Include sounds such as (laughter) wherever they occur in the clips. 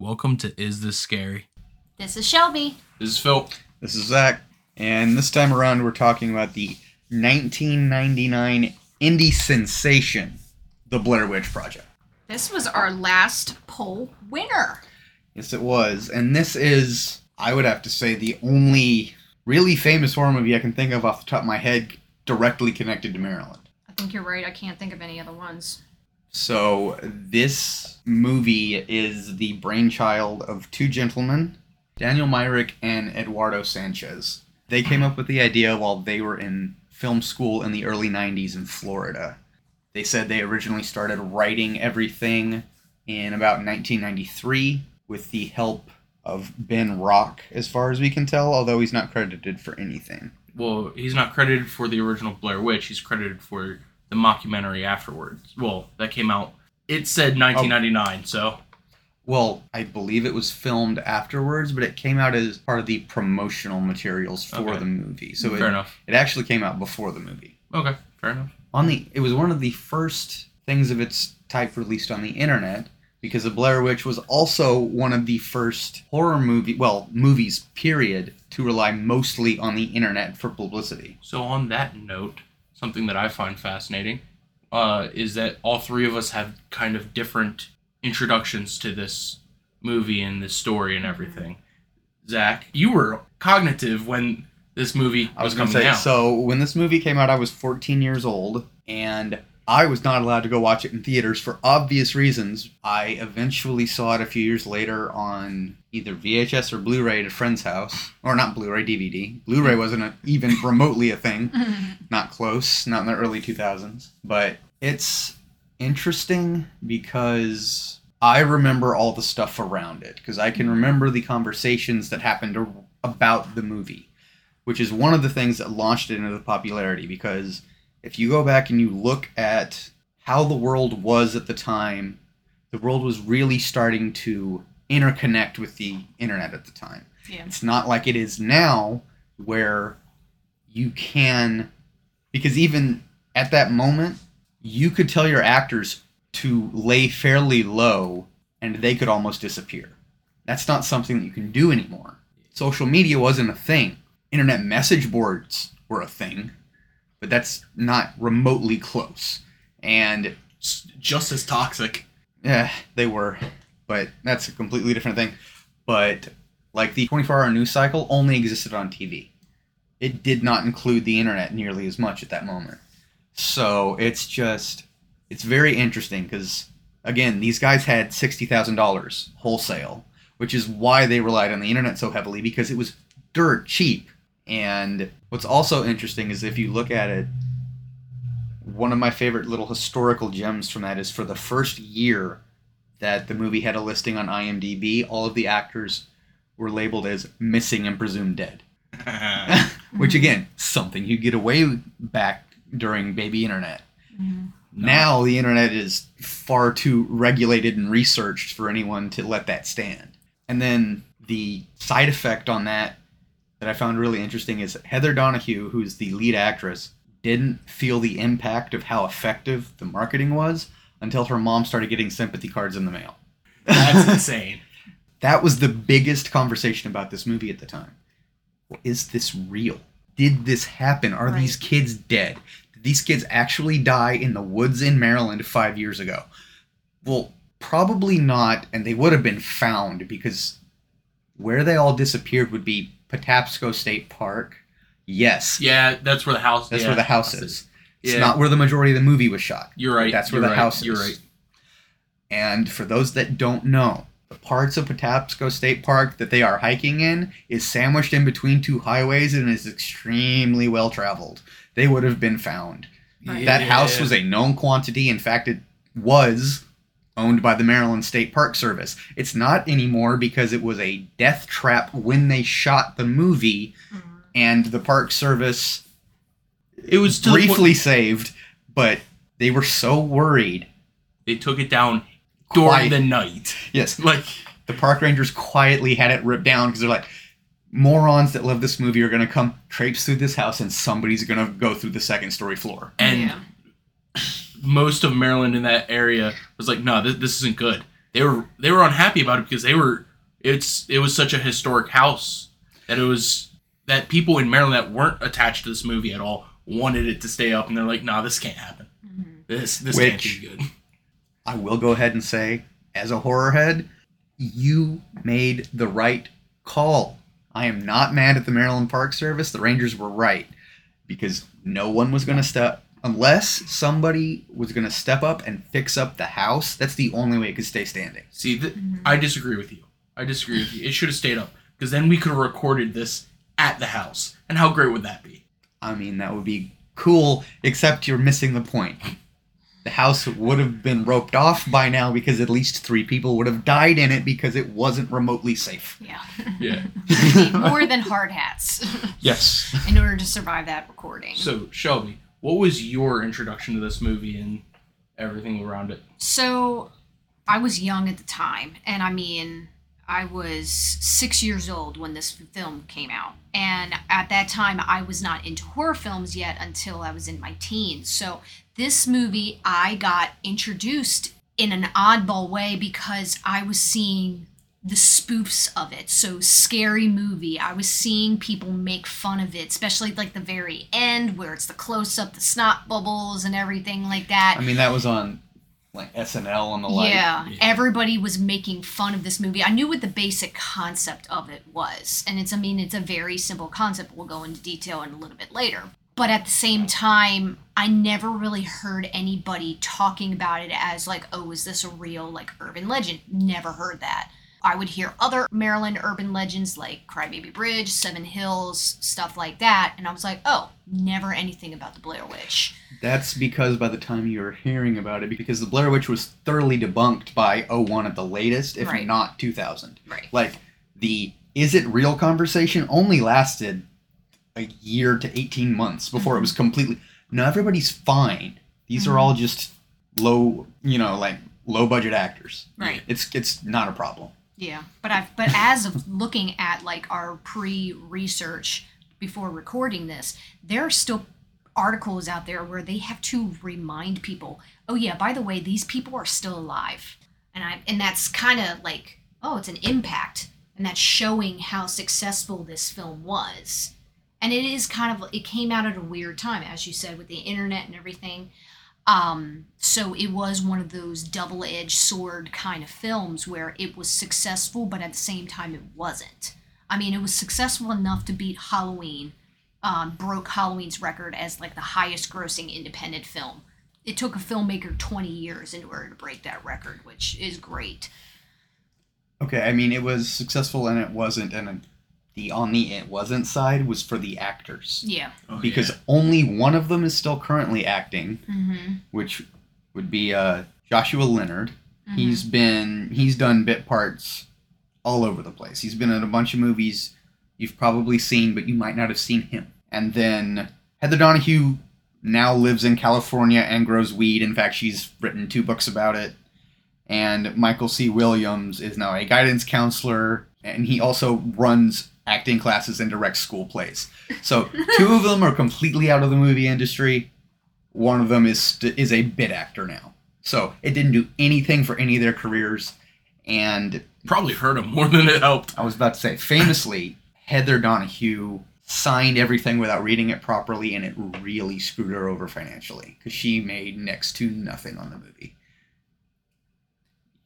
Welcome to Is This Scary? This is Shelby. This is Phil. This is Zach, and this time around we're talking about the 1999 indie sensation, The Blair Witch Project. This was our last poll winner. Yes, it was, and this is, I would have to say, the only really famous horror movie I can think of off the top of my head directly connected to Maryland. I think you're right. I can't think of any other ones. So, this movie is the brainchild of two gentlemen, Daniel Myrick and Eduardo Sanchez. They came up with the idea while they were in film school in the early 90s in Florida. They said they originally started writing everything in about 1993 with the help of Ben Rock, as far as we can tell, although he's not credited for anything. Well, he's not credited for the original Blair Witch. He's credited for the mockumentary afterwards. Well, that came out. It said 1999, so Well, I believe it was filmed afterwards, but it came out as part of the promotional materials for Okay. the movie. So fair it, enough. it actually came out before the movie. Okay, fair enough. On the it was one of the first things of its type released on the internet because the Blair Witch was also one of the first horror movie, well, movies period to rely mostly on the internet for publicity. So on that note, something that I find fascinating uh, is that all three of us have kind of different introductions to this movie and this story and everything. Zach, you were cognitive when this movie I was, was coming say, out. so when this movie came out, I was 14 years old, and I was not allowed to go watch it in theaters for obvious reasons. I eventually saw it a few years later on either VHS or Blu-ray at a friend's house, or not Blu-ray, DVD. Blu-ray wasn't a, even (laughs) remotely a thing, (laughs) not close, not in the early 2000s. But it's interesting because I remember all the stuff around it because I can mm-hmm. remember the conversations that happened about the movie which is one of the things that launched it into the popularity because if you go back and you look at how the world was at the time, the world was really starting to interconnect with the internet at the time. Yeah. It's not like it is now where you can because even at that moment you could tell your actors to lay fairly low and they could almost disappear. That's not something that you can do anymore. Social media wasn't a thing. Internet message boards were a thing, but that's not remotely close. And just as toxic. yeah, they were, but that's a completely different thing. But like the 24 hour news cycle only existed on TV. It did not include the internet nearly as much at that moment. So it's just, it's very interesting because, again, these guys had $60,000 wholesale, which is why they relied on the internet so heavily because it was dirt cheap. And what's also interesting is if you look at it, one of my favorite little historical gems from that is for the first year that the movie had a listing on IMDb, all of the actors were labeled as missing and presumed dead. (laughs) Which mm-hmm. again, something you get away with back during baby internet. Mm-hmm. Now the internet is far too regulated and researched for anyone to let that stand. And then the side effect on that that I found really interesting is Heather Donahue, who's the lead actress, didn't feel the impact of how effective the marketing was until her mom started getting sympathy cards in the mail. That's insane. (laughs) That was the biggest conversation about this movie at the time. Is this real? Did this happen? Are these kids dead? Did these kids actually die in the woods in Maryland five years ago? Well, probably not, and they would have been found because where they all disappeared would be Patapsco State Park. Yes, Yeah, that's where the house. Is. That's yeah, where the house is. It's Yeah. not where the majority of the movie was shot. You're right. That's where the right, house You're is. right. And for those that don't know, the parts of Patapsco State Park that they are hiking in is sandwiched in between two highways and is extremely well traveled. They would have been found. That house was a known quantity. In fact, it was owned by the Maryland State Park Service. It's not anymore because it was a death trap when they shot the movie, mm-hmm. and the Park Service It was to point- briefly saved, but they were so worried. they took it down during Quiet. the night. Yes, Like the park rangers quietly had it ripped down because they're like, morons that love this movie are going to come traipse through this house and somebody's going to go through the second story floor. and Yeah. Most of Maryland in that area was like, no, this, this isn't good. they were they were unhappy about it because they were it's it was such a historic house that it was that people in Maryland that weren't attached to this movie at all wanted it to stay up, and they're like, "Nah, this can't happen. Mm-hmm. This this can't be good." I will go ahead and say, as a horror head, you made the right call. I am not mad at the Maryland Park Service. The Rangers were right because no one was going to step unless somebody was going to step up and fix up the house. That's the only way it could stay standing. See, th- mm-hmm. I disagree with you. I disagree with you. It should have stayed up because then we could have recorded this at the house, and how great would that be? I mean, that would be cool, except you're missing the point. The house would have been roped off by now because at least three people would have died in it because it wasn't remotely safe. Yeah. Yeah. (laughs) More than hard hats yes. in order to survive that recording. So Shelby, what was your introduction to this movie and everything around it? So I was young at the time, and I mean, I was six years old when this film came out. And at that time, I was not into horror films yet until I was in my teens. So this movie, I got introduced in an oddball way because I was seeing the spoofs of it. So scary movie. I was seeing people make fun of it, especially like the very end where it's the close up, the snot bubbles and everything like that. I mean, that was on like SNL and the like. Yeah, Yeah. everybody was making fun of this movie. I knew what the basic concept of it was. And it's, I mean, it's a very simple concept. We'll go into detail in a little bit later. But at the same time, I never really heard anybody talking about it as, like, oh, is this a real, like, urban legend? Never heard that. I would hear other Maryland urban legends like Crybaby Bridge, Seven Hills, stuff like that. And I was like, oh, never anything about the Blair Witch. That's because by the time you were hearing about it, because the Blair Witch was thoroughly debunked by 01 at the latest, if Right. not 2000. Right. Like, the is it real conversation only lasted a year to 18 months before Mm-hmm. it was completely. No, everybody's fine. These are Mhm. all just low, you know, like low budget actors. Right. It's it's not a problem. Yeah, but I've but as of looking at like our pre-research before recording this, there are still articles out there where they have to remind people, "Oh yeah, by the way, these people are still alive." And I and that's kind of like, "Oh, it's an impact." And that's showing how successful this film was. And it is kind of it came out at a weird time as you said with the internet and everything. Um, so it was one of those double edged sword kind of films where it was successful, but at the same time, it wasn't. I mean, it was successful enough to beat Halloween, um, broke Halloween's record as like the highest grossing independent film. It took a filmmaker 20 years in order to break that record, which is great. Okay, I mean, it was successful and it wasn't, and the on the it wasn't side was for the actors. Yeah. Oh, because yeah. only one of them is still currently acting, Mm-hmm. which would be uh, Joshua Leonard. He's been he's done bit parts all over the place. He's been in a bunch of movies you've probably seen, but you might not have seen him. And then Heather Donahue now lives in California and grows weed. In fact, she's written two books about it. And Michael C. Williams is now a guidance counselor, and he also runs acting classes and direct school plays. So two of them are completely out of the movie industry. One of them is st- is a bit actor now. So it didn't do anything for any of their careers. And probably hurt them more than it helped. I was about to say, famously, Heather Donahue signed everything without reading it properly, and it really screwed her over financially because she made next to nothing on the movie.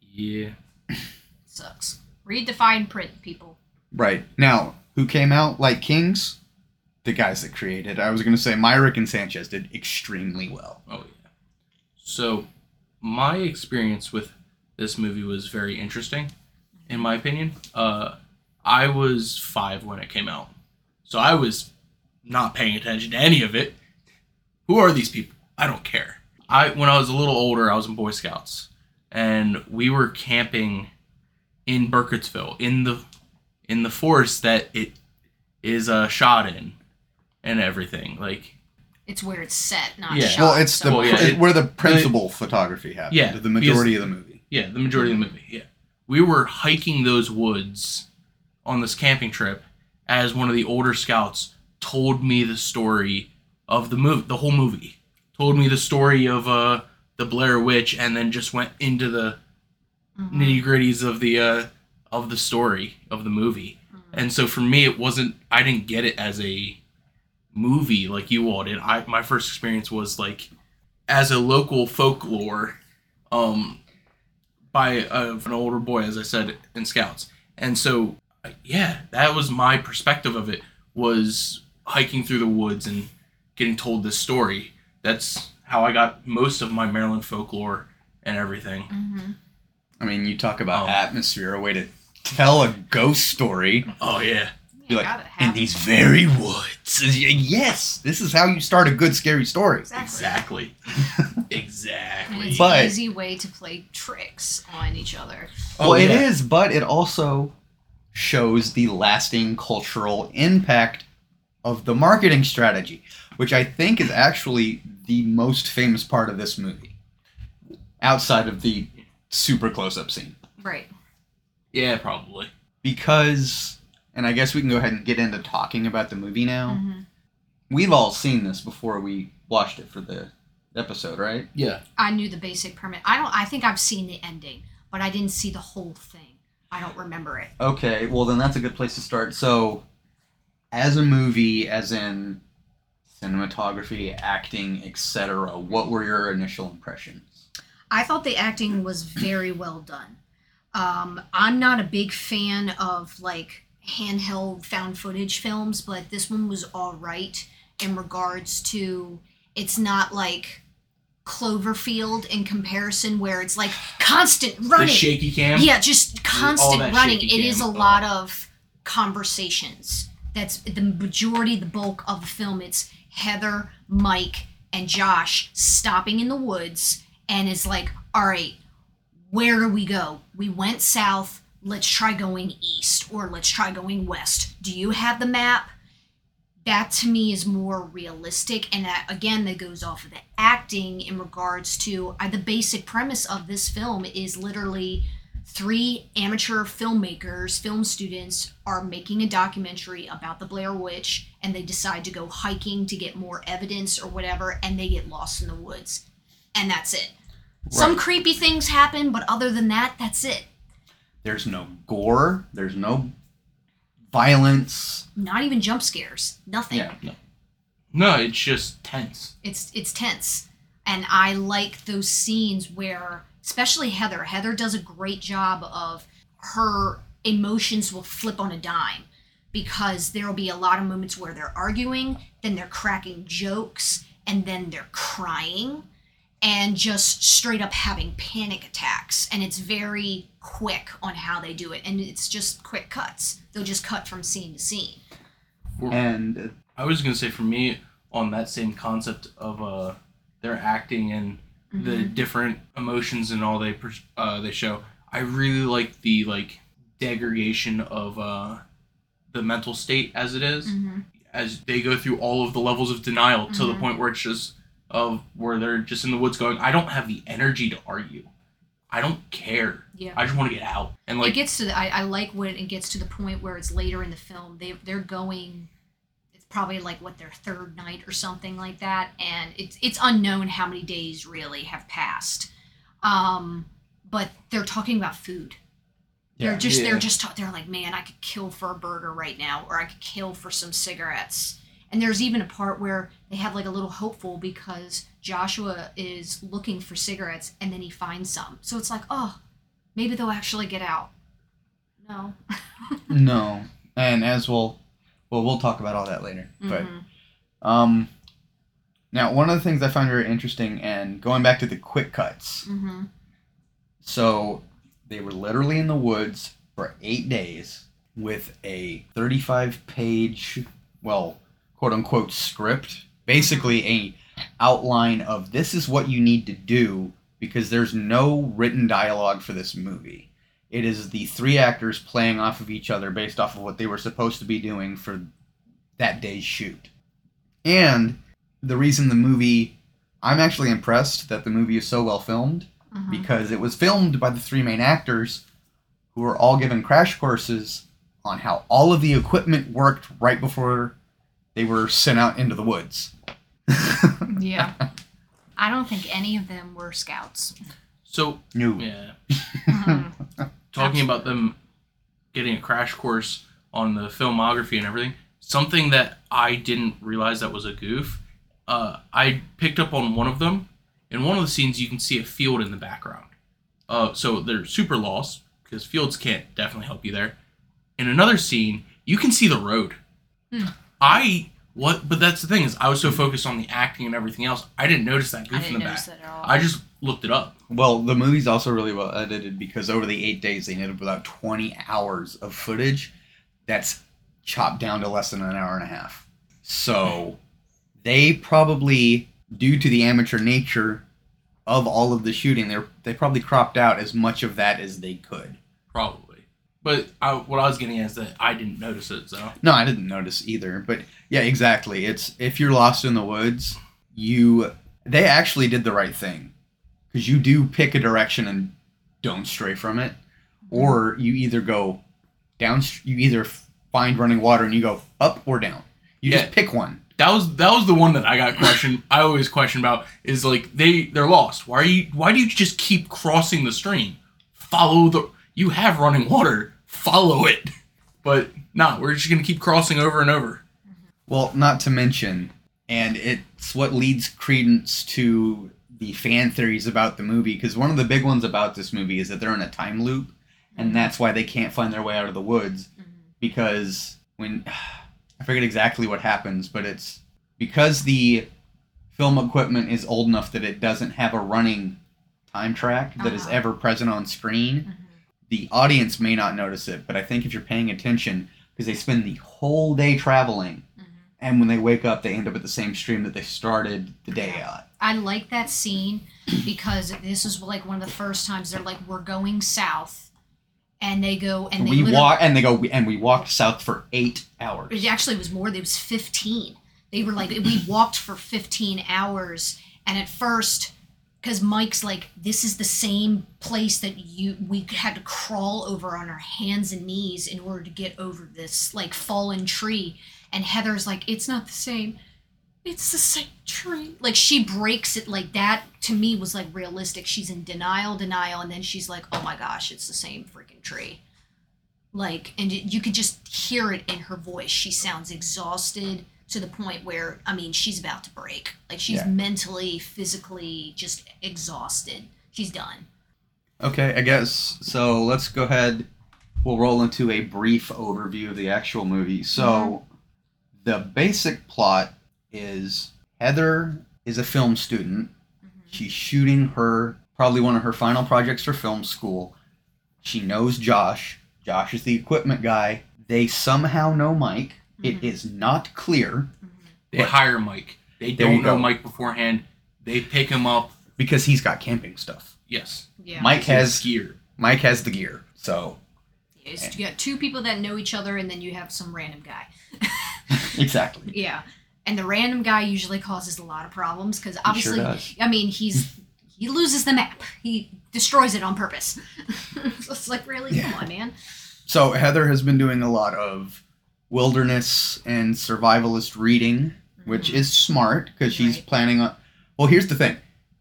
Yeah. Sucks. Read the fine print, people. Right now, who came out like kings? The guys that created. I was going to say Myrick and Sanchez did extremely well. Oh yeah. So, my experience with this movie was very interesting, in my opinion. Uh, I was five when it came out, so I was not paying attention to any of it. Who are these people? I don't care. I when I was a little older, I was in Boy Scouts, and we were camping in Burkittsville in the in the forest that it is uh, shot in, and everything like It's where it's set, not Yeah. shot. well, it's the Well, yeah, it- where the principal photography happened. Yeah, the majority of the movie. Yeah, the majority of the movie. Yeah, we were hiking those woods on this camping trip as one of the older scouts told me the story of the movie, the whole movie. Told me the story of uh the Blair Witch, and then just went into the Mhm. nitty gritties of the uh, of the story of the movie. Mhm. And so for me, it wasn't. I didn't get it as a movie like you all did. I my first experience was like as a local folklore, um, by uh, an older boy, as I said in Scouts. And so, yeah, that was my perspective of it. Was hiking through the woods and getting told this story. That's how I got most of my Maryland folklore and everything. Mhm. I mean, you talk about Oh. atmosphere, a way to tell a ghost story. Oh yeah. You're like, in these very woods. Yes, this is how you start a good scary story. Exactly. Exactly. (laughs) Exactly. it's But- an easy way to play tricks on each other. Oh, well, it yeah. is, but it also shows the lasting cultural impact of the marketing strategy, which I think is actually the most famous part of this movie, outside of the super close-up scene. Right. Yeah, probably. Because, and I guess we can go ahead and get into talking about the movie now. Mhm. We've all seen this before we watched it for the episode, right? Yeah. I knew the basic premise. I don't. I think I've seen the ending, but I didn't see the whole thing. I don't remember it. Okay, well then that's a good place to start. So, as a movie, as in cinematography, acting, etc., what were your initial impressions? I thought the acting was very well done. Um, I'm not a big fan of like handheld found footage films, but this one was all right in regards to it's not like Cloverfield in comparison where it's like constant running. The shaky cam. Yeah, just constant running. It is a lot of conversations. That's the majority, the bulk of the film. It's Heather, Mike, and Josh stopping in the woods and it's like, all right, where do we go? We went south. Let's try going east or let's try going west. Do you have the map? That to me is more realistic, and that again, that goes off of the acting in regards to uh, the basic premise of this film is literally three amateur filmmakers, film students, are making a documentary about the Blair Witch, and they decide to go hiking to get more evidence or whatever, and they get lost in the woods. And that's it. Some creepy things happen, but other than that, that's it. There's no gore, there's no violence. Not even jump scares. Nothing. Yeah. No, it's just tense. It's it's tense. And I like those scenes where especially Heather. Heather does a great job of her emotions will flip on a dime because there will be a lot of moments where they're arguing, then they're cracking jokes, and then they're crying and just straight up having panic attacks. And it's very quick on how they do it. And it's just quick cuts. They'll just cut from scene to scene. And I was gonna say for me on that same concept of uh their acting and the different emotions and all they uh they show. I really like the like degradation of uh the mental state as it is. hmm as they go through all of the levels of denial to the Mhm. point where it's just of where they're just in the woods going, I don't have the energy to argue. I don't care. Yeah. I just want to get out. And like it gets to the, I, I like when it gets to the point where it's later in the film they they're going it's probably like what their third night or something like that and it's it's unknown how many days really have passed um but they're talking about food they're Yeah. just Yeah. they're just ta- they're like man i could kill for a burger right now or i could kill for some cigarettes and there's even a part where they have like a little hopeful because joshua is looking for cigarettes and then he finds some so it's like oh maybe they'll actually get out no (laughs) no, and as we'll, well, we'll talk about all that later. But Mhm. um, now one of the things I found very interesting, and going back to the quick cuts, Mhm. so they were literally in the woods for eight days with a 35 page, well, quote unquote script, basically a outline of this is what you need to do because there's no written dialogue for this movie. It is the three actors playing off of each other based off of what they were supposed to be doing for that day's shoot. And the reason the movie, I'm actually impressed that the movie is so well filmed Mhm. because it was filmed by the three main actors who were all given crash courses on how all of the equipment worked right before they were sent out into the woods. (laughs) yeah (laughs) i don't think any of them were scouts So No. yeah, Mhm. (laughs) talking about them getting a crash course on the filmography and everything. Something that I didn't realize that was a goof. Uh, I picked up on one of them. In one of the scenes, you can see a field in the background. Uh, so they're super lost because fields can't definitely help you there. In another scene, you can see the road. Hmm. I what? But that's the thing is, I was so focused on the acting and everything else, I didn't notice that I goof in didn't the notice back. that at all. I just looked it up. Well, the movie's also really well edited because over the eight days they ended up about 20 hours of footage that's chopped down to less than an hour and a half. So they probably, due to the amateur nature of all of the shooting, they they probably cropped out as much of that as they could. Probably. But I, what I was getting at is that I didn't notice it, so. No, I didn't notice either. But yeah, exactly. It's if you're lost in the woods, you they actually did the right thing because you do pick a direction and don't stray from it, or you either go down. You either find running water and you go up or down. You Yeah. just pick one. That was that was the one that I got questioned. I always question about is like they they're lost. Why are you why do you just keep crossing the stream? Follow the you have running water. Follow it. But nah, we're just gonna keep crossing over and over. Well, not to mention, and it's what leads credence to the fan theories about the movie. Because one of the big ones about this movie is that they're in a time loop, and mm-hmm. that's why they can't find their way out of the woods. Mm-hmm. Because when (sighs) I forget exactly what happens, but it's because the film equipment is old enough that it doesn't have a running time track that is Uh-huh. ever present on screen. Mm-hmm. The audience may not notice it, but I think if you're paying attention, because they spend the whole day traveling, mm-hmm. and when they wake up, they end up at the same stream that they started the day at. I like that scene because this is like one of the first times they're like, we're going south, and they go and they we walk, and they go, and we walked south for eight hours. It actually was more. It was fifteen. They were like, we walked for fifteen hours, and at first, because Mike's like, this is the same place that you we had to crawl over on our hands and knees in order to get over this like fallen tree, and Heather's like, it's not the same. It's the same tree. Like she breaks it like that. To me, was like realistic. She's in denial, denial, and then she's like, "Oh my gosh, it's the same freaking tree." like and you could just hear it in her voice she sounds exhausted to the point where i mean she's about to break like she's Yeah. mentally physically just exhausted she's done Okay, I guess so. Let's go ahead. We'll roll into a brief overview of the actual movie. So, mm-hmm. the basic plot is Heather is a film student. Mm-hmm. She's shooting her probably one of her final projects for film school. She knows Josh. Josh is the equipment guy. They somehow know Mike. It Mhm. is not clear They hire Mike. They There don't know go. Mike beforehand. They pick him up. because he's got camping stuff. Yes. yeah Mike has gear. Mike has the gear. So, It's- you got two people that know each other and then you have some random guy (laughs) (laughs) exactly. yeah and the random guy usually causes a lot of problems because He obviously sure does. i mean he's (laughs) he loses the map he destroys it on purpose so it's like really come on man So Heather has been doing a lot of wilderness and survivalist reading, which is smart because she's Right. planning on. Well, here's the thing: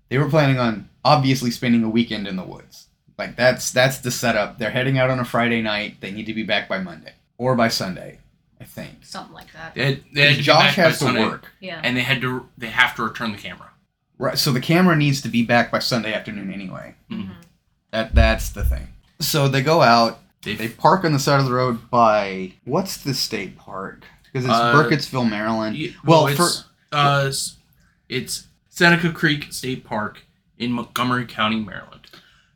they were planning on obviously spending a weekend in the woods. Like that's that's the setup. They're heading out on a Friday night. They need to be back by Monday or by Sunday, I think. something like that They had, they had to Josh has to Sunday, work, yeah and they had to they have to return the camera. right? So the camera needs to be back by Sunday afternoon anyway. Mhm. That that's the thing. So they go out. They, They park on the side of the road by what's the state park? Because it's Uh, Burkittsville, Maryland. Ye- Well, it's, for- uh, it's Seneca Creek State Park in Montgomery County, Maryland.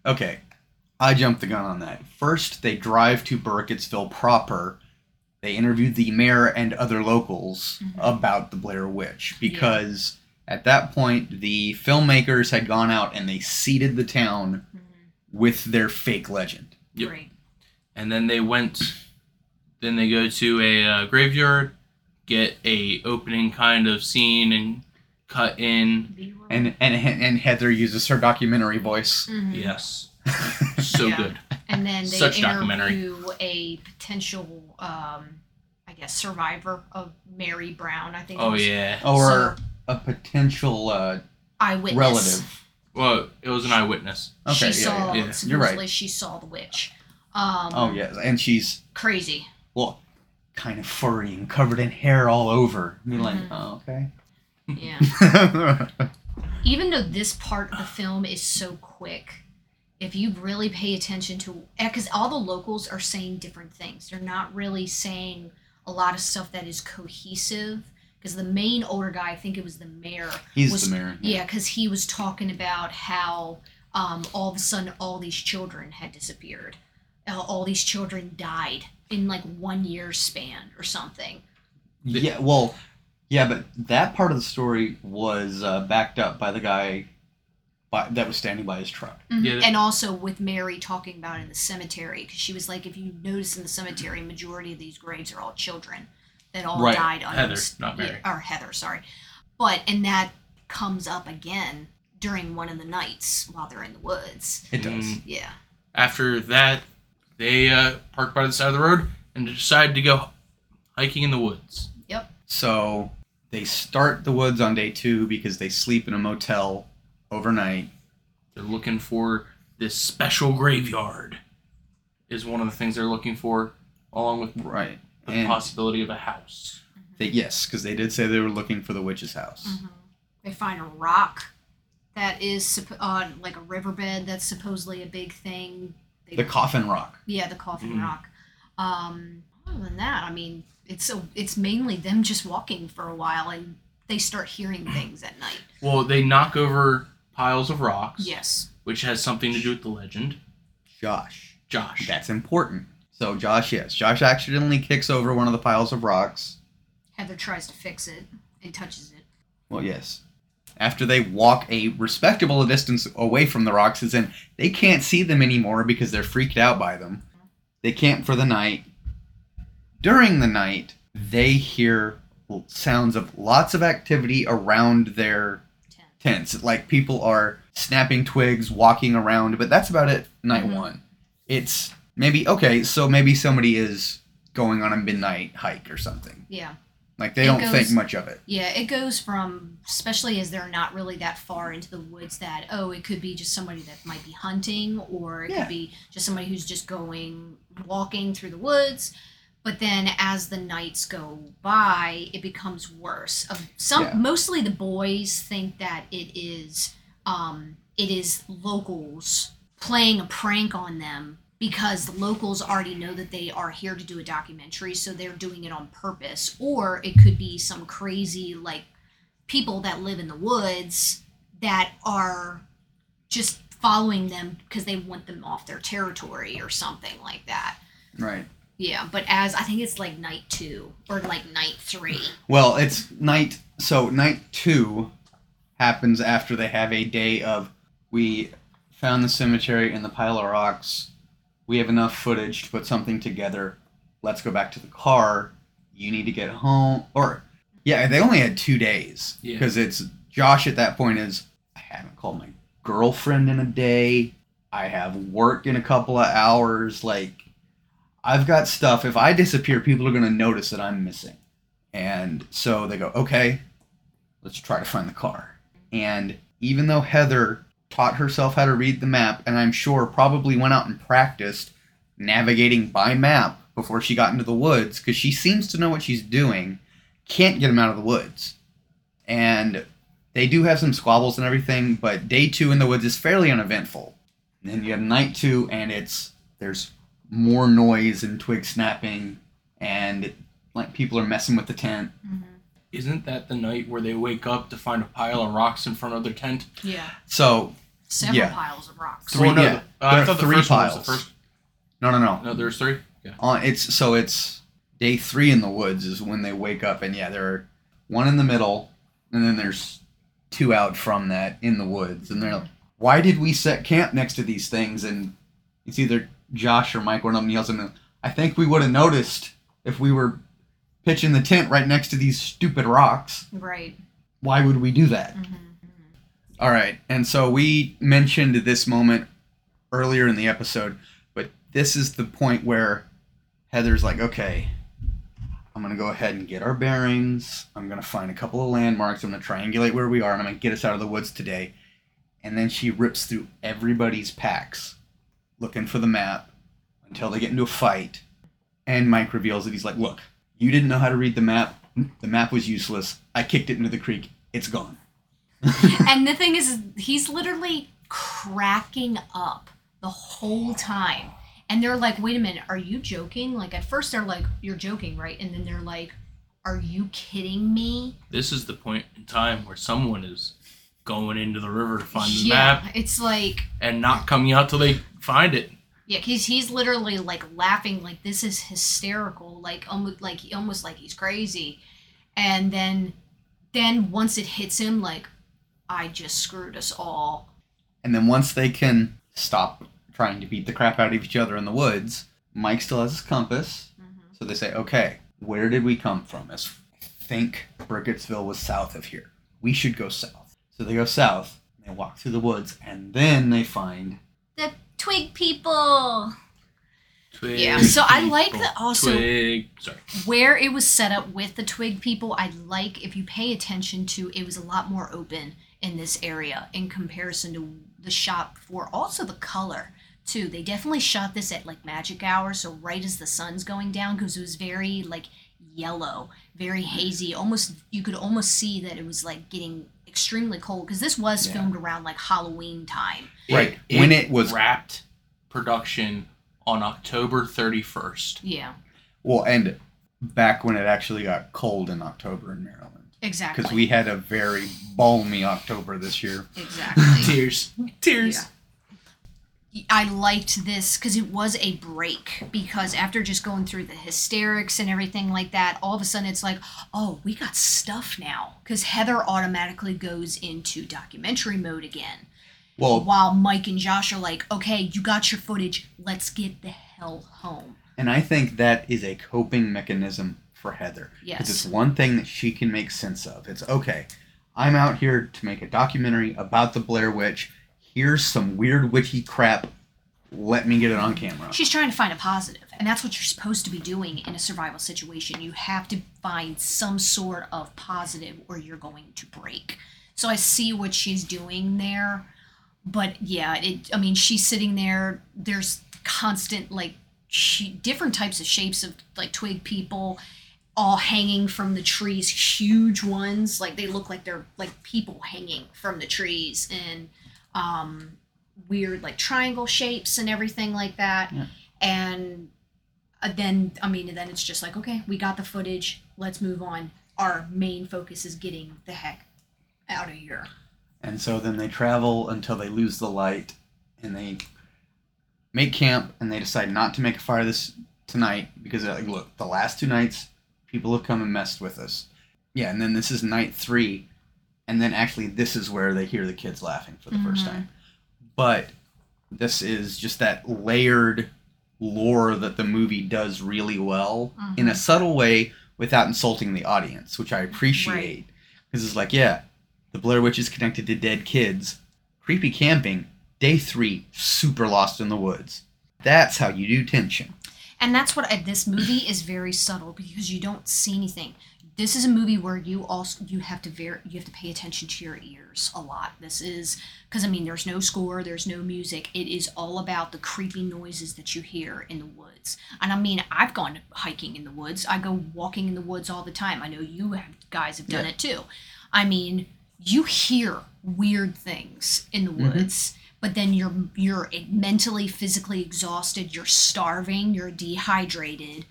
Okay, I jumped the gun on that. First, they drive to Burkittsville proper. They interview the mayor and other locals Mhm. about the Blair Witch because at that point the filmmakers had gone out and they seeded the town with their fake legend. Yep. Great. And then they went. Then they go to a uh, graveyard, get a opening kind of scene, and cut in. And and and Heather uses her documentary voice. Mhm. Yes, (laughs) so Yeah. good. And then they Such documentary. interview a potential, um, I guess, survivor of Mary Brown. I think. Oh yeah. Or a potential uh, Eyewitness. relative. Well, it was an eyewitness. Okay, she yeah, saw yeah, yeah. You're right. she saw the witch. Um, Oh yeah, and she's crazy. well, kind of furry and covered in hair all over. You're like, Mhm. oh, okay. Yeah. (laughs) Even though this part of the film is so quick, if you really pay attention to, because all the locals are saying different things. They're not really saying a lot of stuff that is cohesive. Because the main older guy, I think it was the mayor, He's was, the mayor. Yeah, because he was talking about how um, all of a sudden all these children had disappeared. Uh, all these children died in like one year span or something. Yeah, well, yeah, but that part of the story was uh, backed up by the guy by, that was standing by his truck. Yeah. And also with Mary talking about in the cemetery, because she was like, if you notice in the cemetery, majority of these graves are all children that all Right. died on Heather, not Mary. or Heather, sorry. But and that comes up again during one of the nights while they're in the woods. It does. Mm. Yeah. After that, they uh, park by the side of the road and decide to go hiking in the woods. Yep. So they start the woods on day two because they sleep in a motel overnight. They're looking for this special graveyard. Is one of the things they're looking for, along with Right. the And possibility of a house. they, yes, because they did say they were looking for the witch's house. Mhm. They find a rock that is suppo- on like a riverbed that's supposedly a big thing. They The coffin rock. Yeah, the coffin Mhm. rock. Um, other than that, I mean, it's so it's mainly them just walking for a while, and they start hearing (clears throat) things at night. Well, they knock over piles of rocks, Yes. which has something to do with the legend. Josh. Josh. That's important. So Josh, yes, Josh accidentally kicks over one of the piles of rocks. Heather tries to fix it and touches it. Well, yes. After they walk a respectable distance away from the rocks, is in they can't see them anymore because they're freaked out by them. They camp for the night. During the night, they hear sounds of lots of activity around their Tent. tents. Like people are snapping twigs, walking around, but that's about it. Night Mhm. one. It's maybe okay. So maybe somebody is going on a midnight hike or something. Yeah. Like they It don't goes- think much of it. Yeah, it goes from, especially as they're not really that far into the woods, that, oh, it could be just somebody that might be hunting, or it Yeah. could be just somebody who's just going, walking through the woods. But then as the nights go by, it becomes worse. Of some, Yeah. mostly the boys think that it is, um, it is locals playing a prank on them because the locals already know that they are here to do a documentary, so they're doing it on purpose. Or it could be some crazy, like, people that live in the woods that are just following them because they want them off their territory or something like that. Right. Yeah, but as I think it's like night two or like night three. Well, it's night. So night two happens after they have a day of we found the cemetery and the pile of rocks. We have enough footage to put something together. Let's go back to the car. You need to get home. Or yeah, they only had two days Yeah. because it's Josh at that point is I haven't called my girlfriend in a day. I have work in a couple of hours. Like I've got stuff. If I disappear, people are going to notice that I'm missing. And so they go, okay, let's try to find the car. And even though Heather taught herself how to read the map, and I'm sure probably went out and practiced navigating by map before she got into the woods, because she seems to know what she's doing, can't get him out of the woods. And they do have some squabbles and everything, but day two in the woods is fairly uneventful. And then you have night two, and it's there's more noise and twig snapping, and like people are messing with the tent. Mm-hmm. Isn't that the night where they wake up to find a pile of rocks in front of their tent? Yeah. So Several Yeah. piles of rocks. Three- Oh, no, yeah. the- uh, I There are thought the three first one was piles. the first. no, no, no. No, there's three. Yeah. On it's so it's day three in the woods is when they wake up, and yeah, there are one in the middle, and then there's two out from that in the woods, and they're like, why did we set camp next to these things? And it's either Josh or Mike, one of them yells at me, I think we would have noticed if we were pitching the tent right next to these stupid rocks. Right. Why would we do that? hmm All right, and so we mentioned this moment earlier in the episode, but this is the point where Heather's like, okay, I'm gonna go ahead and get our bearings. I'm gonna find a couple of landmarks. I'm gonna triangulate where we are, and I'm gonna get us out of the woods today. and then she rips through everybody's packs looking for the map until they get into a fight. And Mike reveals that he's like, Look, you didn't know how to read the map. The map was useless. I kicked it into the creek. It's gone. (laughs) and the thing is, is he's literally cracking up the whole time. And they're like, wait a minute, are you joking? Like, at first they're like, you're joking, right? And then they're like, are you kidding me? This is the point in time where someone is going into the river to find the yeah, map it's like, and not coming out till they find it. Yeah, because he's literally like laughing, like this is hysterical, like almost like almost like he's crazy. And then, then once it hits him, like, I just screwed us all. And then once they can stop trying to beat the crap out of each other in the woods, Mike still has his compass. Mm-hmm. So they say, okay, where did we come from? As think Burkittsville was south of here. We should go south. So they go south. They walk through the woods, and then they find The twig people. Twig Yeah, so I like that also- Twig. Sorry. where it was set up with the twig people i like if you pay attention to it was a lot more open in this area in comparison to the shot before also the color too they definitely shot this at like magic hour so right as the sun's going down because it was very like yellow very hazy almost you could almost see that it was like getting extremely cold because this was Yeah. filmed around like halloween time Right, when it was- wrapped production on October 31st. yeah well, and back when it actually got cold in October in Maryland, exactly because we had a very balmy October this year. exactly (laughs) Tears. Tears. Yeah. I liked this because it was a break. Because after just going through the hysterics and everything like that, all of a sudden it's like, oh, we got stuff now. Because Heather automatically goes into documentary mode again. Well, While Mike and Josh are like, okay, you got your footage. Let's get the hell home. And I think that is a coping mechanism for Heather. Yes. Because it's one thing that she can make sense of. It's okay, I'm out here to make a documentary about the Blair Witch. Here's some weird witchy crap. Let me get it on camera. She's trying to find a positive, and that's what you're supposed to be doing in a survival situation. You have to find some sort of positive, or you're going to break. So I see what she's doing there, but yeah, it. I mean, she's sitting there. There's constant like she different types of shapes of like twig people all hanging from the trees huge ones like they look like they're like people hanging from the trees and um weird like triangle shapes and everything like that. Yeah. and uh, then i mean then it's just like okay we got the footage. Let's move on. Our main focus is getting the heck out of here. And so then they travel until they lose the light, and they make camp, and they decide not to make a fire this tonight because they're like, look, the last two nights, people have come and messed with us. Yeah, and then this is night three, and then actually this is where they hear the kids laughing for the first Mhm. time. But this is just that layered lore that the movie does really well in a subtle way without insulting the audience, which I appreciate. Because it's like, yeah, the Blair Witch is connected to dead kids. Creepy camping, day three, super lost in the woods. That's how you do tension. and that's what I, this movie is very subtle because you don't see anything this is a movie where you also you have to ver- you have to pay attention to your ears a lot. This is because i mean there's no score there's no music. It is all about the creepy noises that you hear in the woods. And i mean i've gone hiking in the woods. I go walking in the woods all the time. I know you have, guys have done Yeah. it too. I mean you hear weird things in the Mhm. woods but then you're you're mentally physically exhausted. You're starving. You're dehydrated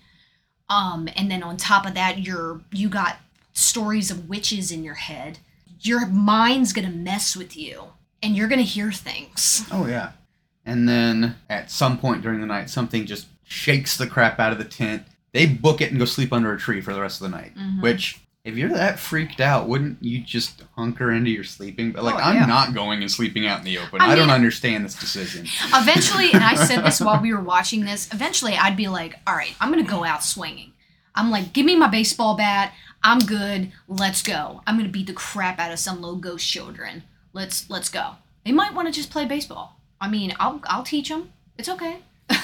um and then on top of that you're you got stories of witches in your head your mind's gonna mess with you and you're gonna hear things Oh, yeah. And then at some point during the night, something just shakes the crap out of the tent. They book it and go sleep under a tree for the rest of the night. Mhm. Which, if you're that freaked out, wouldn't you just hunker into your sleeping? But like, Oh, I'm yeah. not going and sleeping out in the open. I I, don't understand this decision. eventually and i said this (laughs) while we were watching this eventually i'd be like all right i'm gonna go out swinging i'm like give me my baseball bat i'm good let's go i'm gonna beat the crap out of some little ghost children let's let's go they might want to just play baseball i mean i'll i'll teach them it's okay (laughs)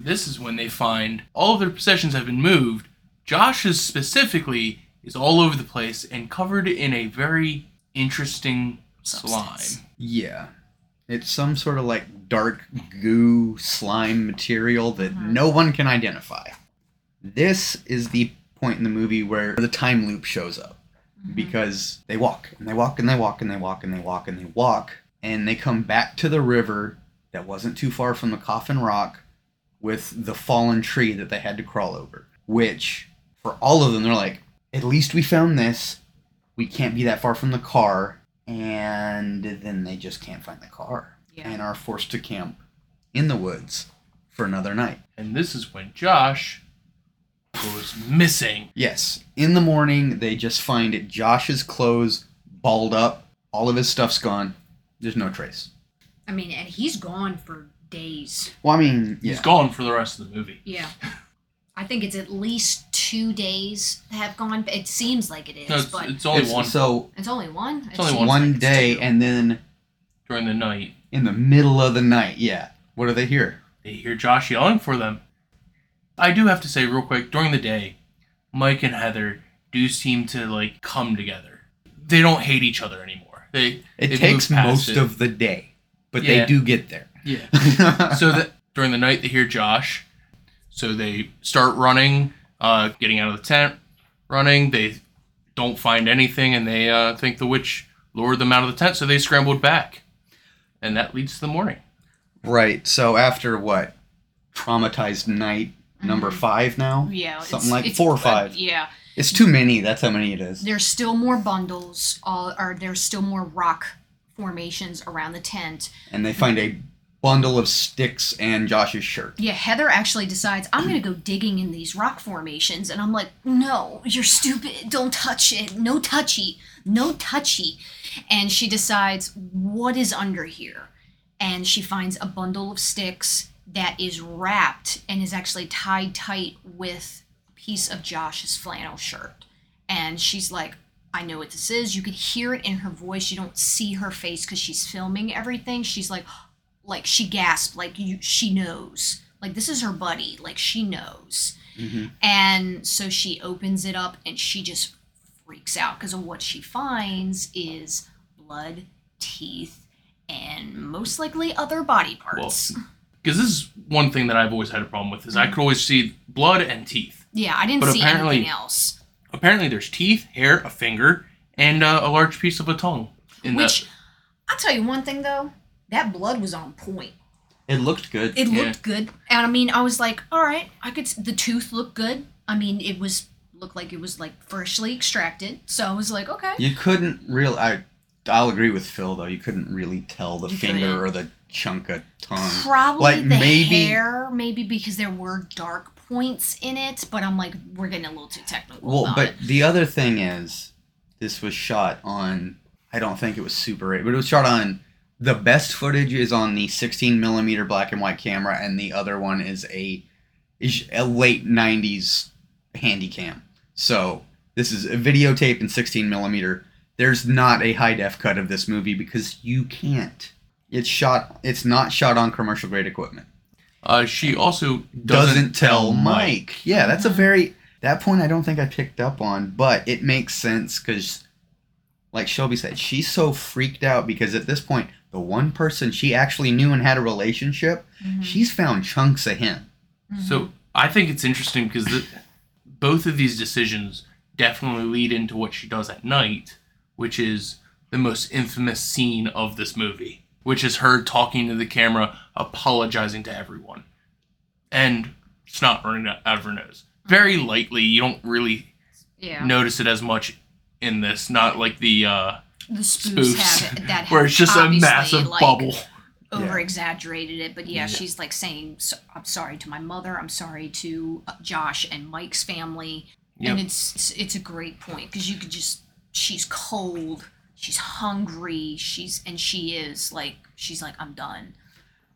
This is when they find all of their possessions have been moved. Josh's specifically is all over the place and covered in a very interesting substance. slime. Yeah. It's some sort of like dark goo slime material that Mhm. no one can identify. This is the point in the movie where the time loop shows up Mhm. because they walk and they walk and they walk and they walk and they walk and they walk and they come back to the river that wasn't too far from the coffin rock with the fallen tree that they had to crawl over. Which, for all of them, they're like, at least we found this. We can't be that far from the car. And then they just can't find the car Yeah. and are forced to camp in the woods for another night. And this is when Josh goes missing. Yes. In the morning, they just find it. Josh's clothes balled up. All of his stuff's gone. There's no trace. I mean, and he's gone for days. Well, I mean, yeah. He's gone for the rest of the movie. Yeah. (laughs) I think it's at least two days have gone. It seems like it is, No, it's, but it's only It's- one So it's only one. It It's only seems one. one like it's day, two. and then during the night. in the middle of the night, yeah. What do they hear? They hear Josh yelling for them. I do have to say real quick, during the day, Mike and Heather do seem to like come together. They don't hate each other anymore. They It They've takes moved past most it. of the day, but Yeah. they do get there. yeah. (laughs) so that during the night they hear Josh, so they start running, uh, getting out of the tent, running. They don't find anything, and they uh, think the witch lured them out of the tent, so they scrambled back, and that leads to the morning. right. So after what? Traumatized night number five now? yeah, Something it's- like it's- four or uh, five. yeah, It's too many. That's how many it is. there's still more bundles, uh, or there's still more rock formations around the tent. And they find a bundle of sticks and Josh's shirt. Yeah, Heather actually decides I'm gonna go digging in these rock formations, and I'm like, no, you're stupid. Don't touch it. No touchy. No touchy. And she decides what is under here, and she finds a bundle of sticks that is wrapped and is actually tied tight with a piece of Josh's flannel shirt. And she's like, I know what this is. You could hear it in her voice. You don't see her face because she's filming everything. She's like, like she gasped, like you, she knows. Like this is her buddy. Like she knows. Mhm. And so she opens it up and she just freaks out because of what she finds is blood, teeth, and most likely other body parts. (laughs) Because this is one thing that I've always had a problem with is I could always see blood and teeth. yeah, I didn't But see anything else. Apparently, there's teeth, hair, a finger, and uh, a large piece of a tongue. In Which that. I'll tell you one thing though, that blood was on point. It looked good. It Yeah. looked good, and I mean, I was like, all right, I could. The tooth looked good. I mean, it was looked like it was like freshly extracted. So I was like, okay. You couldn't real. I, I'll agree with Phil though. You couldn't really tell the You finger couldn't. or the chunk of tongue. Probably Like, the maybe- hair, maybe because there were dark points in it. But I'm like, we're getting a little too technical Well, but it. the other thing is, this was shot on. I don't think it was Super 8, but it was shot on. The best footage is on the 16 millimeter black and white camera, and the other one is a is a late 90s handy cam. So this is a videotape in 16 millimeter. There's not a high def cut of this movie because you can't. It's shot. It's not shot on commercial grade equipment Uh, she also doesn't, doesn't, tell Mike. Yeah, that's a very that point I don't think I picked up on, but it makes sense because, like Shelby said, she's so freaked out because at this point, the one person she actually knew and had a relationship, Mhm. she's found chunks of him. So I think it's interesting because the, both of these decisions definitely lead into what she does at night, which is the most infamous scene of this movie, which is her talking to the camera, apologizing to everyone, and it's not running out of her nose. Very lightly, you don't really yeah, notice it as much in this. Not like the uh, the spoofs, spoofs, have it, that (laughs) where it's just a obviously, massive like, bubble. over exaggerated it, but yeah, Yeah. she's like saying, "I'm sorry to my mother. I'm sorry to uh, Josh and Mike's family." Yep. And it's it's- it's a great point because you could just she's cold, she's hungry, she's and she is like she's like I'm done.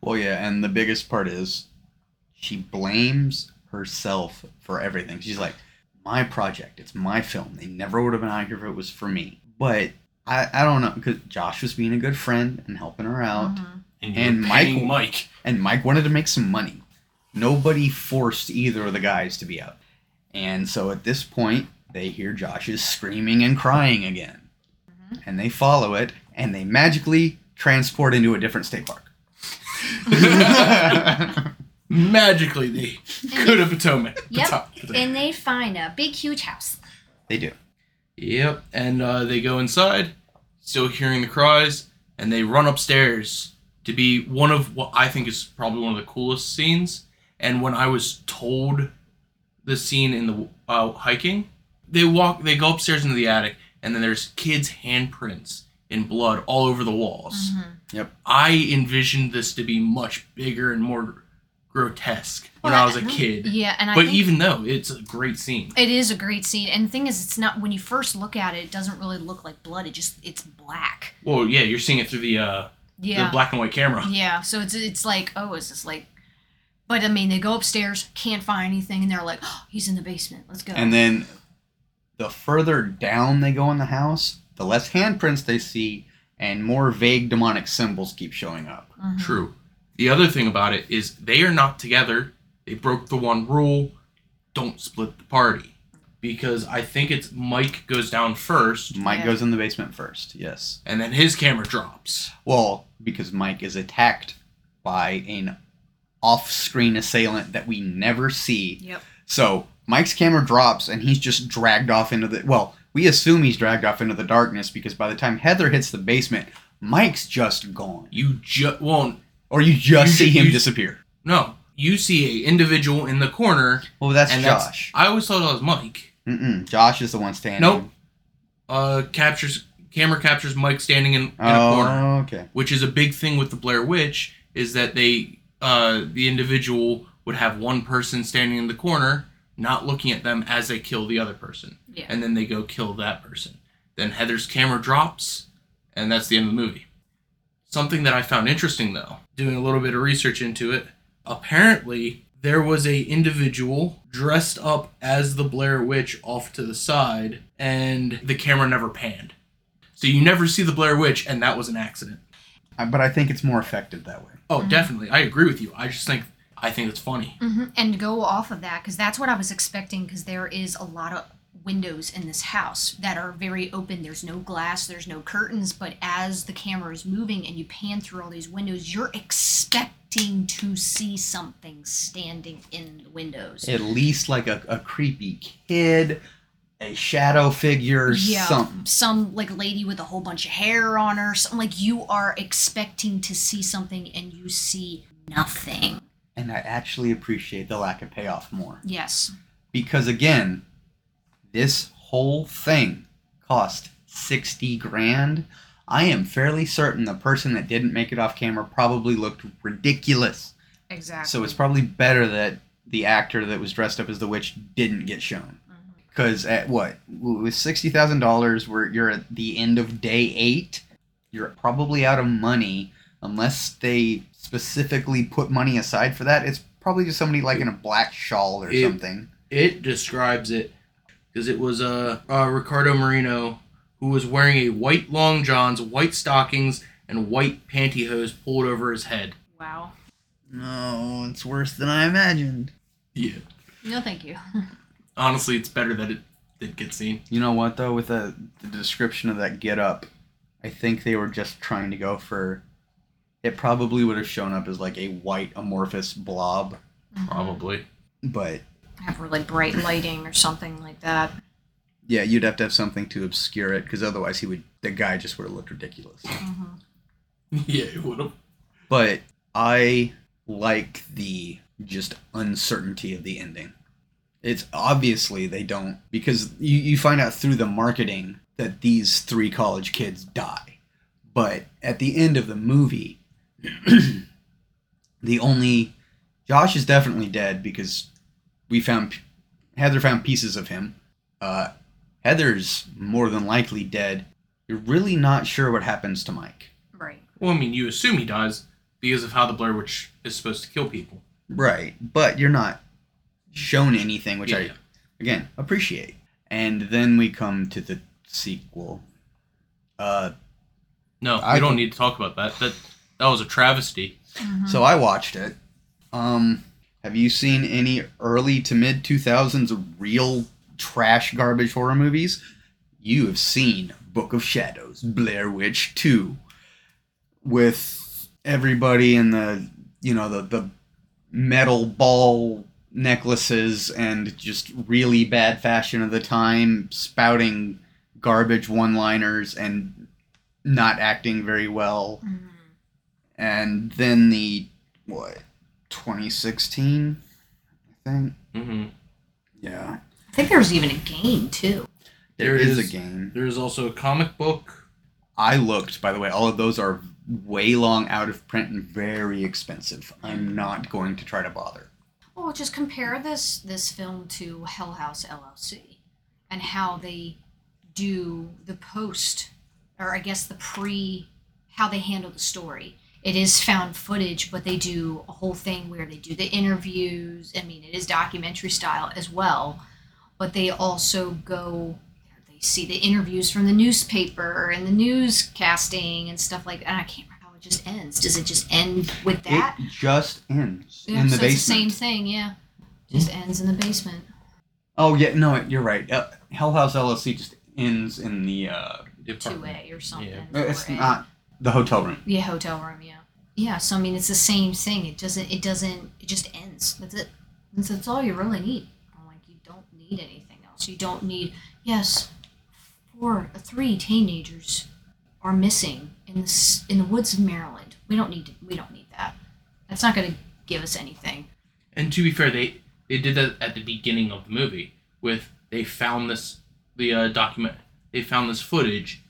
Well, yeah, and the biggest part is she blames herself for everything. She's like, "My project. It's my film. They never would have been out here if it was for me." But I, I don't know because Josh was being a good friend and helping her out. Mm-hmm. And, And Mike- Mike. and Mike wanted to make some money. Nobody forced either of the guys to be out. And so at this point, they hear Josh's screaming and crying again. Mm-hmm. And they follow it, and they magically transport into a different state park. (laughs) Magically, the go to Potomac. Yep. Poto- Potomac. And they find a big, huge house. they do. Yep. And uh, they go inside, still hearing the cries, and they run upstairs to be one of what I think is probably one of the coolest scenes. And when I was told the scene in the uh, hiking, they walk, they go upstairs into the attic, and then there's kids' handprints in blood all over the walls. Yep. I envisioned this to be much bigger and more grotesque when Well, I was a kid. Yeah, and I But think even though it's a great scene. it is a great scene. And the thing is, it's not when you first look at it, it doesn't really look like blood. It just it's black. Well, yeah, you're seeing it through the uh, Yeah. the black and white camera. Yeah, so it's it's like, oh, is this like? But I mean, they go upstairs, can't find anything, and they're like, oh, he's in the basement. Let's go. And then the further down they go in the house, the less handprints they see, and more vague demonic symbols keep showing up. Mhm. True. The other thing about it is they are not together. They broke the one rule: don't split the party. Because I think it's Mike goes down first, Mike Yeah. goes in the basement first, yes. and then his camera drops. Well, because Mike is attacked by an off screen assailant that we never see. Yep. So Mike's camera drops and he's just dragged off into the. Well, we assume he's dragged off into the darkness because by the time Heather hits the basement, Mike's just gone. You just won't. Or you just You- see him you- disappear. No, you see a individual in the corner, Well, that's and Josh. that's. I always thought it was Mike. Mm-mm. Josh is the one standing. Nope. Uh, captures camera captures Mike standing in, in a Oh, corner. okay. which is a big thing with the Blair Witch, is that they uh, the individual would have one person standing in the corner, not looking at them as they kill the other person, Yeah. and then they go kill that person. Then Heather's camera drops, and that's the end of the movie. Something that I found interesting though, doing a little bit of research into it, apparently there was a individual dressed up as the Blair Witch off to the side, and the camera never panned. So you never see the Blair Witch, and that was an accident. Uh, But I think it's more effective that way. Oh, definitely. I agree with you. I just think I think it's funny. hmm And go off of that, because that's what I was expecting, because there is a lot of windows in this house that are very open. There's no glass, there's no curtains, but as the camera is moving and you pan through all these windows, you're expecting to see something standing in the windows. At least like a, a creepy kid, a shadow figure, yeah, something. some like lady with a whole bunch of hair on her. Something like you are expecting to see something and you see nothing. And I actually appreciate the lack of payoff more. Yes. Because again, this whole thing cost 60 grand. I am fairly certain the person that didn't make it off camera probably looked ridiculous. Exactly. So it's probably better that the actor that was dressed up as the witch didn't get shown. Mm-hmm. Because at what with sixty thousand dollars, where you're at the end of day eight, you're probably out of money unless they specifically put money aside for that. It's probably just somebody like in a black shawl or It- something. It describes it because it was uh, uh, Ricardo Marino who was wearing a white long johns, white stockings, and white pantyhose pulled over his head. wow. No, it's worse than I imagined. Yeah. No, thank you. (laughs) Honestly, it's better that it did get seen. You know what though, with the, the description of that get up, I think they were just trying to go for. It probably would have shown up as like a white amorphous blob, Probably. but Have really bright lighting or something like that. yeah, you'd have to have something to obscure it because otherwise he would. The guy just would have looked ridiculous. Mm-hmm. (laughs) yeah, it would have. But I like the just uncertainty of the ending. It's obviously they don't because you, you find out through the marketing that these three college kids die. But at the end of the movie, (clears throat) the only Josh is definitely dead because we found Heather found pieces of him. Uh, Heather's more than likely dead. You're really not sure what happens to Mike. Right. Well, I mean, you assume he dies because of how the Blair Witch is supposed to kill people. Right, but you're not shown anything, which I again appreciate. And then we come to the sequel. Uh, No, I we don't need to talk about that. That that was a travesty. so I watched it. Um, have you seen any early to mid two thousands real trash garbage horror movies? You have seen Book of Shadows, Blair Witch 2, with everybody in the, you know, the, the metal ball necklaces and just really bad fashion of the time, spouting garbage one liners and not acting very well. Mhm. And then the, what, 2016, I think? Mm-hmm. Yeah. I think there was even a game too. there There is, is- a game. There's also a comic book. I looked, by the way, all of those are way long out of print and very expensive. I'm not going to try to bother. Well, just compare this this film to Hell House LLC and how they do the post, or I guess the pre, how they handle the story. It is found footage, but they do a whole thing where they do the interviews. I mean, it is documentary style as well, but they also go. They see the interviews from the newspaper and the newscasting and stuff like that. And I can't remember how it just ends. Does it just end with that? It just ends Yeah, in the so it's the basement. same thing, yeah. Just ends in the basement. Oh yeah, no, you're right. Uh, Hell House LLC just ends in the. Uh, two A or something. Yeah. it's 4A. not the hotel room. Yeah, hotel room. Yeah. Yeah. So I mean, it's the same thing. It doesn't. It doesn't. It just ends. That's it. That's, that's all you really need. I'm like, you don't need anything else. You don't need. Yes, four, three teenagers are missing in this in the woods of Maryland. We don't need. To, we don't need that. That's not going to give us anything. And to be fair, they they did that at the beginning of the movie with they found this the uh, document they found this footage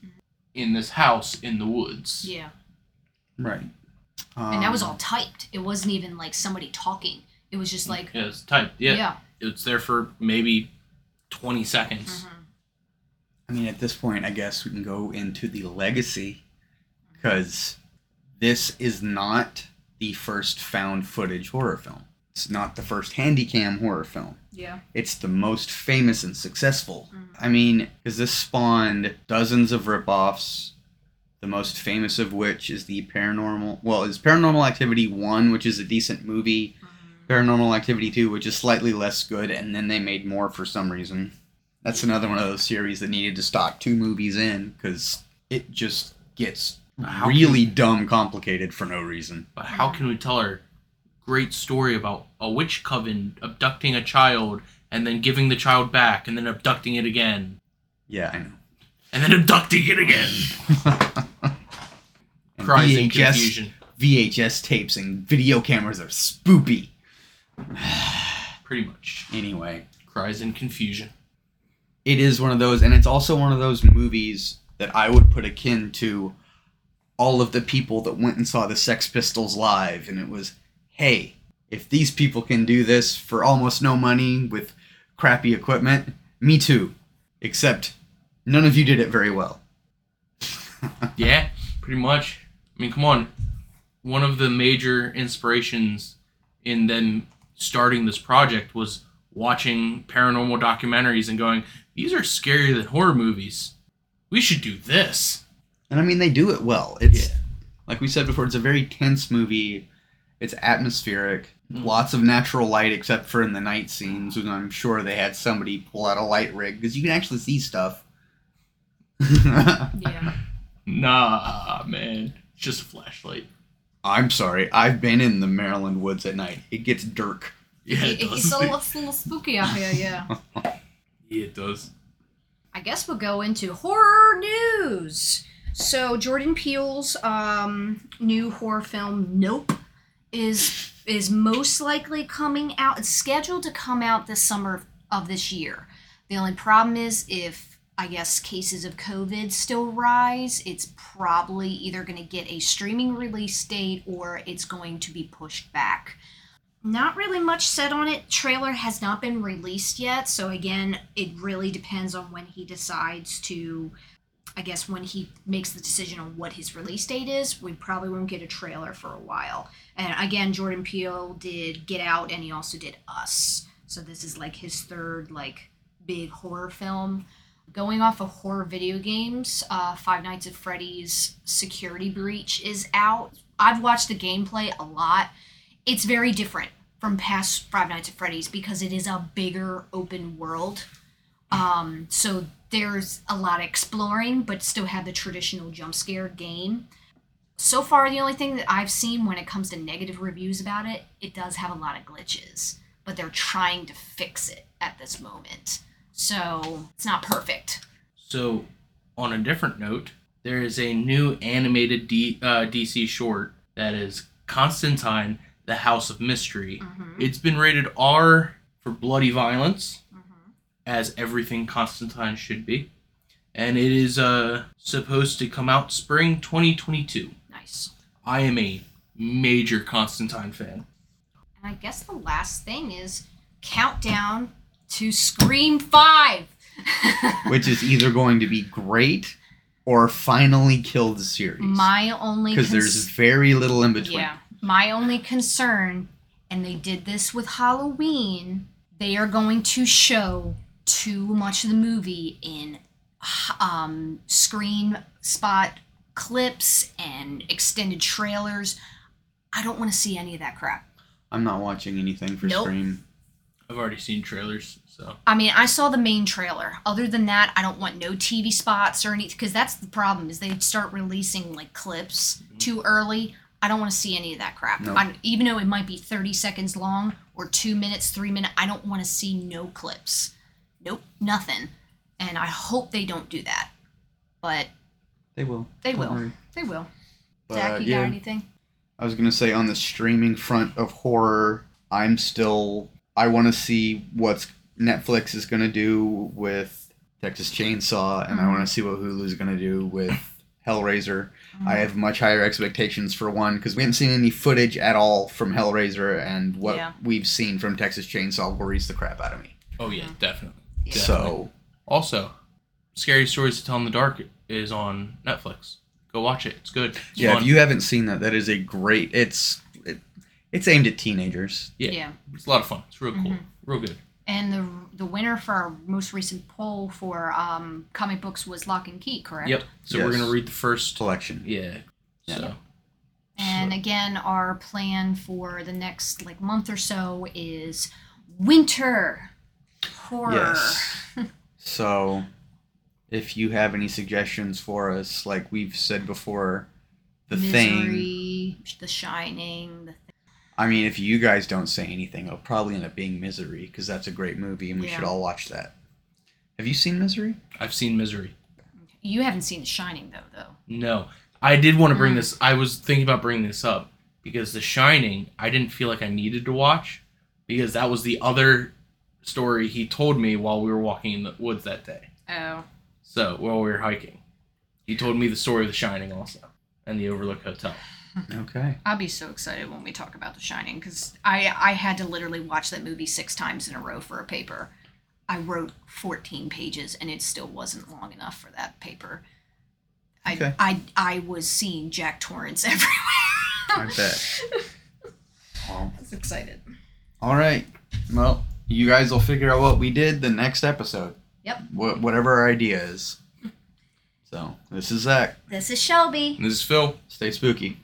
in this house in the woods. Yeah. Right. And that was Um, all typed. It wasn't even like somebody talking. It was just like. Yeah, it's typed. Yeah, yeah. it's there for maybe twenty seconds. Mhm. I mean, at this point, I guess we can go into the legacy because this is not the first found footage horror film. It's not the first handycam horror film. Yeah. It's the most famous and successful. Mhm. I mean, because this spawned dozens of ripoffs, the most famous of which is the Paranormal. Well, is Paranormal Activity 1, which is a decent movie, Paranormal Activity 2, which is slightly less good, and then they made more for some reason. That's another one of those series that needed to stock two movies in because it just gets How really dumb complicated for no reason. But how can we tell our great story about a witch coven abducting a child and then giving the child back and then abducting it again Yeah, I know. and then abducting it again? (laughs) Cries in confusion. VHS tapes and video cameras are spoopy. (sighs) Pretty much. Anyway, Cries in confusion. it is one of those, and it's also one of those movies that I would put akin to all of the people that went and saw the Sex Pistols live, and it was, hey, if these people can do this for almost no money with crappy equipment, me too. Except none of you did it very well. (laughs) Yeah, pretty much. I mean, come on. One of the major inspirations in them starting this project was watching paranormal documentaries and going, these are scarier than horror movies. We should do this. And I mean, they do it well. It's Yeah. like we said before, it's a very tense movie. It's atmospheric. Mm. Lots of natural light, except for in the night scenes, and I'm sure they had somebody pull out a light rig because you can actually see stuff. Yeah. (laughs) Nah, man. It's just a flashlight. I'm sorry, I've been in the Maryland woods at night. It gets dark. Yeah, It- it it's a little, it's a little spooky out here, yeah. (laughs) Yeah, it does. I guess we'll go into horror news. So Jordan Peele's um, new horror film Nope is is most likely coming out. It's scheduled to come out this summer of this year. The only problem is if I guess cases of COVID still rise, it's probably either going to get a streaming release date or it's going to be pushed back. Not really much said on it. Trailer has not been released yet, so again, it really depends on when he decides to. I guess when he makes the decision on what his release date is, we probably won't get a trailer for a while. And again, Jordan Peele did Get Out, and he also did Us. So this is like his third like big horror film. Going off of horror video games, uh, Five Nights at Freddy's Security Breach is out. I've watched the gameplay a lot it's very different from past Five Nights at Freddy's because it is a bigger open world. Um, so there's a lot of exploring, but still have the traditional jump scare game. So far, the only thing that I've seen when it comes to negative reviews about it, it does have a lot of glitches, but they're trying to fix it at this moment. So it's not perfect. So, on a different note, there is a new animated D, uh, DC short that is Constantine, the House of Mystery. Mm-hmm. It's been rated R for bloody violence, as everything Constantine should be. And it is uh, supposed to come out spring 2022. Nice. I am a major Constantine fan. And I guess the last thing is countdown to Scream 5. (laughs) which is either going to be great or finally kill the series. My only Because cons- there's very little in between. Yeah. My only concern, and they did this with Halloween, they are going to show too much of the movie in um, screen spot clips and extended trailers. I don't want to see any of that crap. I'm not watching anything for Nope. Scream. I've already seen trailers, so I mean, I saw the main trailer. Other than that, I don't want no TV spots or anything because that's the problem is they start releasing like clips too early. I don't want to see any of that crap. Nope. Even though it might be 30 seconds long or 2 minutes, 3 minutes, I don't want to see no clips. Nope, nothing. And I hope they don't do that. But They will. they will. worry. They will. But, Zach, you yeah, got anything? I was gonna say on the streaming front of horror, I'm still. I want to see what Netflix is gonna do with Texas Chainsaw, and I Mhm. want to see what Hulu's gonna do with Hellraiser. Mm-hmm. I have much higher expectations for one because we haven't seen any footage at all from Hellraiser, and what Yeah. we've seen from Texas Chainsaw worries the crap out of me. oh yeah, definitely. Yeah. So Also, Scary Stories to Tell in the Dark is on Netflix. Go watch it. It's good. It's yeah, fun. if you haven't seen that, that is a great. It's it, it's aimed at teenagers. Yeah. yeah. It's a lot of fun. It's real cool. Mhm. Real good. And the the winner for our most recent poll for um, comic books was Locke and Key, correct? Yep. So we're gonna read the first. Collection. Yeah. Yeah. So And So- again, our plan for the next like month or so is winter horror. Yes. so, if you have any suggestions for us, like we've said before, the thing. The Shining. The thing. I mean, if you guys don't say anything, it'll probably end up being Misery because that's a great movie and we Yeah. should all watch that. Have you seen Misery? I've seen Misery. you haven't seen The Shining though, though. No, I did want to bring this. I was thinking about bringing this up because The Shining, I didn't feel like I needed to watch because that was the other story he told me while we were walking in the woods that day. Oh. So while we were hiking, he told me the story of The Shining also and the Overlook Hotel. (laughs) Okay. I'll be so excited when we talk about The Shining because I I had to literally watch that movie six times in a row for a paper. I wrote 14 pages and it still wasn't long enough for that paper. I Okay. I I was seeing Jack Torrance (laughs) everywhere. I bet. (laughs) Well, I was excited. all right. Well, you guys will figure out what we did the next episode. Yep. Wh- whatever our idea is. So, this is Zach. This is Shelby. This is Phil. Stay spooky.